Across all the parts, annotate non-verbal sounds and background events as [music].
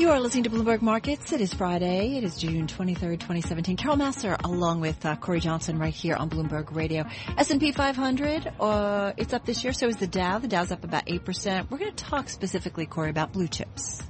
You are listening to Bloomberg Markets. It is Friday. It is June 23rd, 2017. Carol Massar along with uh, Cory Johnson right here on Bloomberg Radio. S&P 500, uh, it's up this year. So is the Dow. The Dow's up about 8%. We're going to talk specifically, Cory, about blue chips.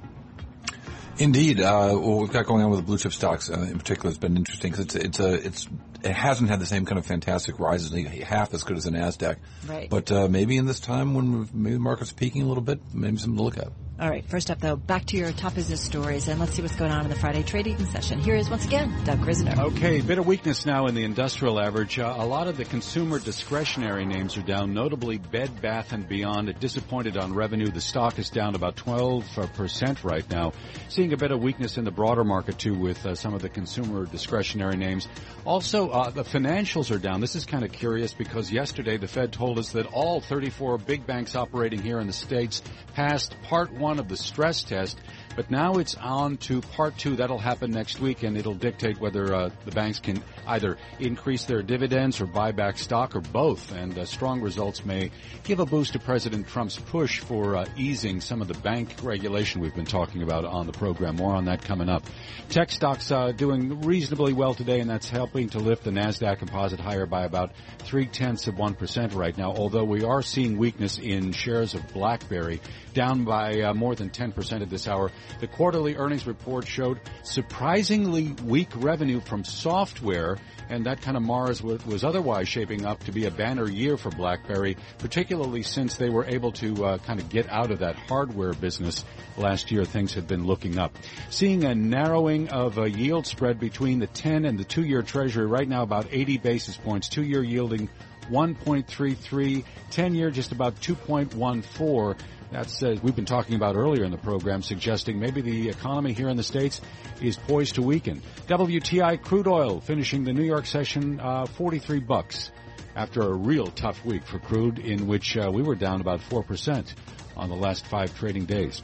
Indeed, uh, what we've got going on with the blue chip stocks uh, in particular has been interesting because it's it's a it's it hasn't had the same kind of fantastic rises, half as good as the Nasdaq. Right. But uh, maybe in this time when maybe the market's peaking a little bit, maybe something to look at. All right, first up though, back to your top business stories and let's see what's going on in the Friday trading session. Here is once again Doug Krizner. Okay, bit of weakness now in the industrial average. Uh, a lot of the consumer discretionary names are down, notably Bed Bath and Beyond. Disappointed on revenue. The stock is down about 12% right now. Seeing a bit of weakness in the broader market too with uh, some of the consumer discretionary names. Also, uh, the financials are down. This is kind of curious because yesterday the Fed told us that all 34 big banks operating here in the States passed part one one of the stress test, but now it's on to part two. That'll happen next week, and it'll dictate whether uh, the banks can either increase their dividends or buy back stock or both. And uh, strong results may give a boost to President Trump's push for uh, easing some of the bank regulation we've been talking about on the program. More on that coming up. Tech stocks uh, doing reasonably well today, and that's helping to lift the Nasdaq Composite higher by about three tenths of one percent right now. Although we are seeing weakness in shares of BlackBerry, down by uh, more than 10% at this hour. The quarterly earnings report showed surprisingly weak revenue from software, and that kind of mars was otherwise shaping up to be a banner year for BlackBerry, particularly since they were able to uh, kind of get out of that hardware business last year. Things had been looking up. Seeing a narrowing of a yield spread between the 10 and the 2-year treasury right now about 80 basis points, 2-year yielding 1.33, 10 year just about 2.14. That's uh, we've been talking about earlier in the program, suggesting maybe the economy here in the states is poised to weaken. WTI crude oil finishing the New York session uh, 43 bucks after a real tough week for crude, in which uh, we were down about four percent on the last five trading days.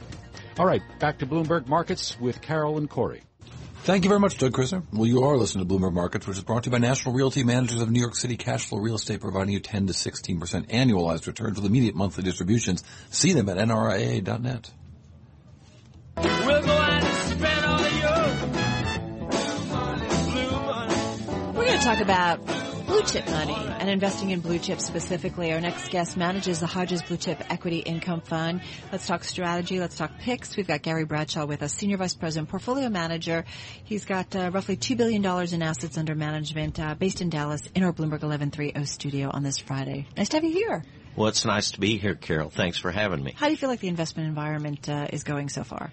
All right, back to Bloomberg Markets with Carol and Cory. Thank you very much, Doug Krizner. Well, you are listening to Bloomberg Markets, which is brought to you by National Realty Managers of New York City Cash Flow Real Estate, providing you 10 to 16% annualized returns with immediate monthly distributions. See them at nria.net. We're going to talk about blue chip money and investing in blue chips specifically. Our next guest manages the Hodges Blue Chip Equity Income Fund. Let's talk strategy. Let's talk picks. We've got Gary Bradshaw with us, Senior Vice President, Portfolio Manager. He's got uh, roughly $2 billion in assets under management uh, based in Dallas in our Bloomberg 1130 studio on this Friday. Nice to have you here. Well, it's nice to be here, Carol. Thanks for having me. How do you feel like the investment environment uh, is going so far?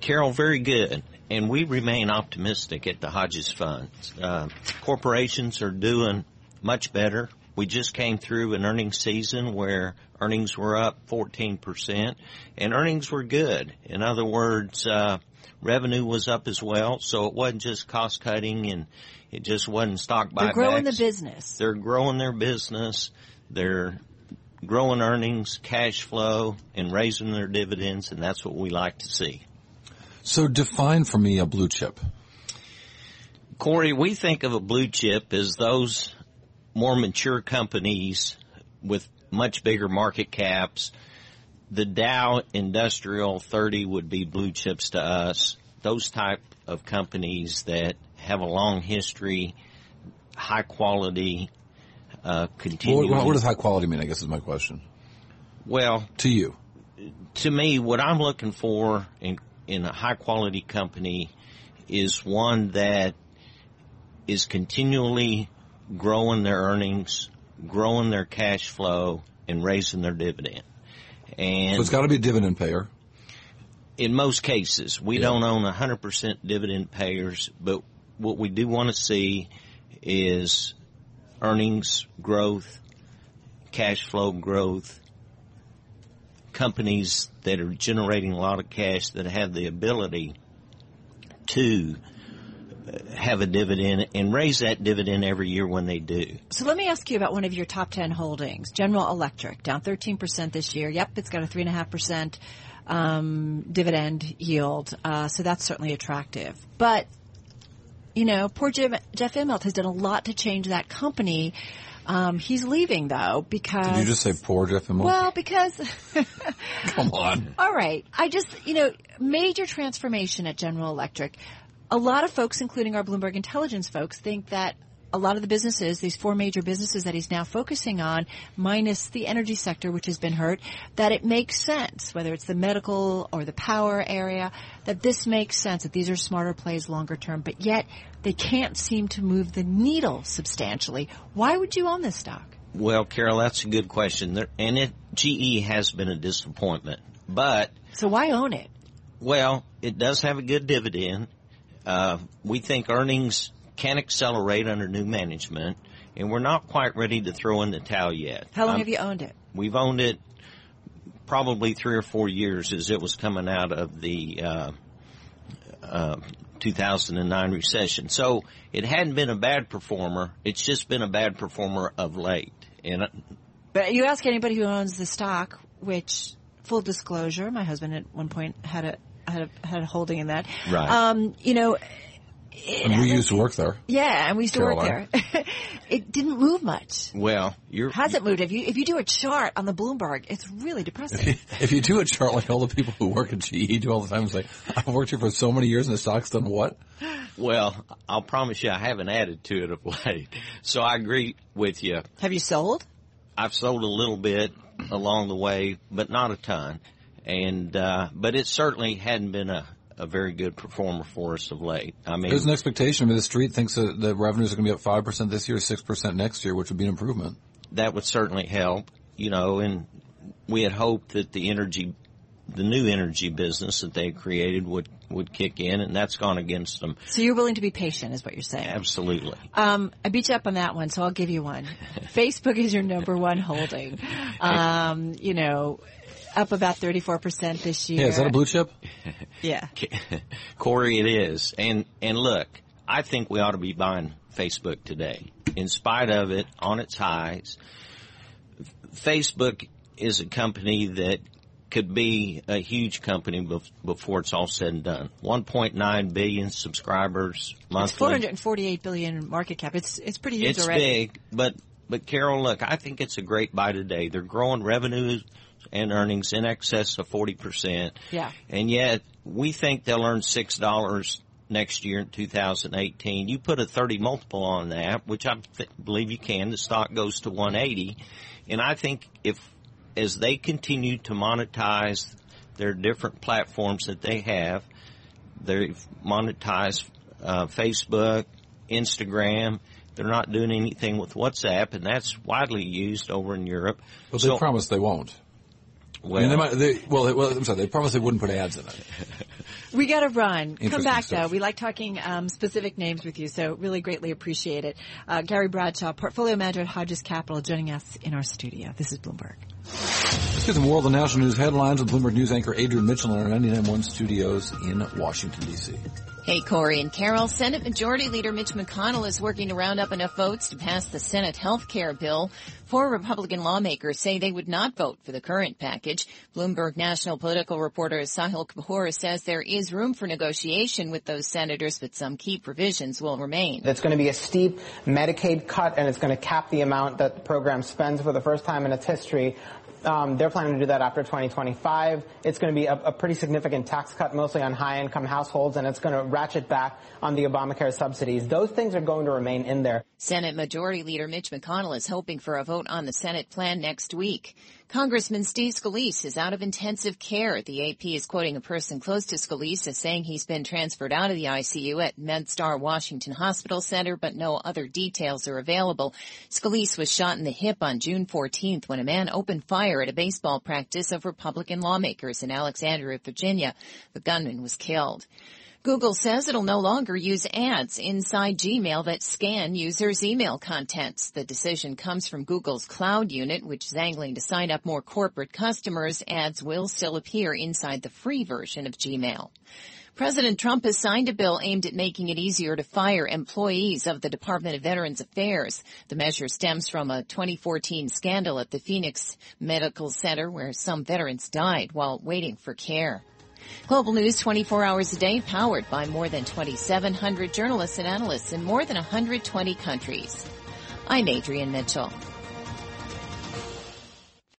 Carol, very good. And we remain optimistic at the Hodges Fund. Uh, corporations are doing much better. We just came through an earnings season where earnings were up 14% and earnings were good. In other words, uh, revenue was up as well. So it wasn't just cost cutting and it just wasn't stock buybacks. They're growing the business. They're growing their business. They're growing earnings, cash flow, and raising their dividends, and that's what we like to see. So define for me a blue chip. Cory, we think of a blue chip as those more mature companies with much bigger market caps. The Dow Industrial 30 would be blue chips to us. Those type of companies that have a long history, high quality, uh, continuing. What, what does high quality mean? I guess is my question. Well, to you, to me, what I'm looking for in in a high quality company is one that is continually growing their earnings, growing their cash flow, and raising their dividend. And so it's got to be a dividend payer. In most cases, we yeah. don't own 100% dividend payers, but what we do want to see is earnings growth, cash flow growth, companies that are generating a lot of cash that have the ability to have a dividend and raise that dividend every year when they do. So let me ask you about one of your top 10 holdings, General Electric, down 13% this year. Yep, it's got a 3.5% um, dividend yield, uh, so that's certainly attractive. But, you know, poor Jim, Jeff Immelt has done a lot to change that company. Um, he's leaving though because. Did you just say poor Jeff Immelt? Well, because. [laughs] Come on. All right. I just, you know, major transformation at General Electric. A lot of folks, including our Bloomberg Intelligence folks, think that a lot of the businesses, these four major businesses that he's now focusing on, minus the energy sector, which has been hurt, that it makes sense, whether it's the medical or the power area, that this makes sense, that these are smarter plays longer term, but yet they can't seem to move the needle substantially. Why would you own this stock? Well, Carol, that's a good question. There, and it, GE has been a disappointment, but. So why own it? Well, it does have a good dividend. Uh, we think earnings can accelerate under new management, and we're not quite ready to throw in the towel yet. How long um, have you owned it? We've owned it probably three or four years as it was coming out of the uh, uh, 2009 recession. So it hadn't been a bad performer. It's just been a bad performer of late. And uh, but you ask anybody who owns the stock, which full disclosure, my husband at one point had a had a, had a holding in that. Right. Um, you know, and we used to work there. Yeah, and we used to Caroline. work there. [laughs] it didn't move much. well, you're Hasn't moved. If you if you do a chart on the Bloomberg, it's really depressing. If you do a chart like all the people who work at GE do all the time, it's like, I've worked here for so many years and the stock's done what? well. I'll promise you, I haven't added to it of [laughs] late. So I agree with you. Have you sold? I've sold a little bit along the way, but not a ton. And uh, but it certainly hadn't been a, a very good performer for us of late. I mean, There's an expectation. I mean, the street thinks that the revenues are going to be up 5% this year, 6% next year, which would be an improvement. that would certainly help. You know, and we had hoped that the energy, the new energy business that they created would would kick in, and that's gone against them. So you're willing to be patient, is what you're saying. Absolutely. Um, I beat you up on that one, so I'll give you one. [laughs] Facebook is your number one holding. [laughs] Um, you know, up about 34% this year. Yeah, is that a blue chip? [laughs] Yeah. [laughs] Cory, it is. And and look, I think we ought to be buying Facebook today, in spite of it on its highs. Facebook is a company that could be a huge company before it's all said and done. 1.9 billion subscribers It's monthly. 448 billion market cap. It's it's pretty huge It's already. big, but but Carol, look, I think it's a great buy today. They're growing revenues and earnings in excess of forty percent. Yeah. And yet we think they'll earn six dollars next year in 2018. You put a 30 multiple on that, which I th- believe you can. The stock goes to 180, and I think if as they continue to monetize their different platforms that they have, they monetize uh, Facebook, Instagram. They're not doing anything with WhatsApp, and that's widely used over in Europe. But they So- promised they won't. Well, I mean, they might, they, well, they, well, I'm sorry, they promised they wouldn't put ads in it. [laughs] We got to run. Come back stuff. though. We like talking um, specific names with you, so really greatly appreciate it. Uh, Gary Bradshaw, portfolio manager at Hodges Capital, joining us in our studio. This is Bloomberg. Let's get some world and national news headlines with Bloomberg News anchor Adrian Mitchell in our 99.1 studios in Washington, D.C. Hey, Cory and Carol. Senate Majority Leader Mitch McConnell is working to round up enough votes to pass the Senate health care bill. Four Republican lawmakers say they would not vote for the current package. Bloomberg national political reporter Sahil Kapur says there is room for negotiation with those senators, but some key provisions will remain. It's going to be a steep Medicaid cut, and it's going to cap the amount that the program spends for the first time in its history. Um, they're planning to do that after 2025. It's going to be a, a pretty significant tax cut, mostly on high-income households, and it's going to ratchet back on the Obamacare subsidies. Those things are going to remain in there. Senate Majority Leader Mitch McConnell is hoping for a vote on the Senate plan next week. Congressman Steve Scalise is out of intensive care. The AP is quoting a person close to Scalise as saying he's been transferred out of the ICU at MedStar Washington Hospital Center, but no other details are available. Scalise was shot in the hip on June 14th when a man opened fire at a baseball practice of Republican lawmakers in Alexandria, Virginia. The gunman was killed. Google says it'll no longer use ads inside Gmail that scan users' email contents. The decision comes from Google's cloud unit, which is angling to sign up more corporate customers. Ads will still appear inside the free version of Gmail. President Trump has signed a bill aimed at making it easier to fire employees of the Department of Veterans Affairs. The measure stems from a 2014 scandal at the Phoenix Medical Center where some veterans died while waiting for care. Global News 24 hours a day powered by more than 2,700 journalists and analysts in more than 120 countries. I'm Adrienne Mitchell.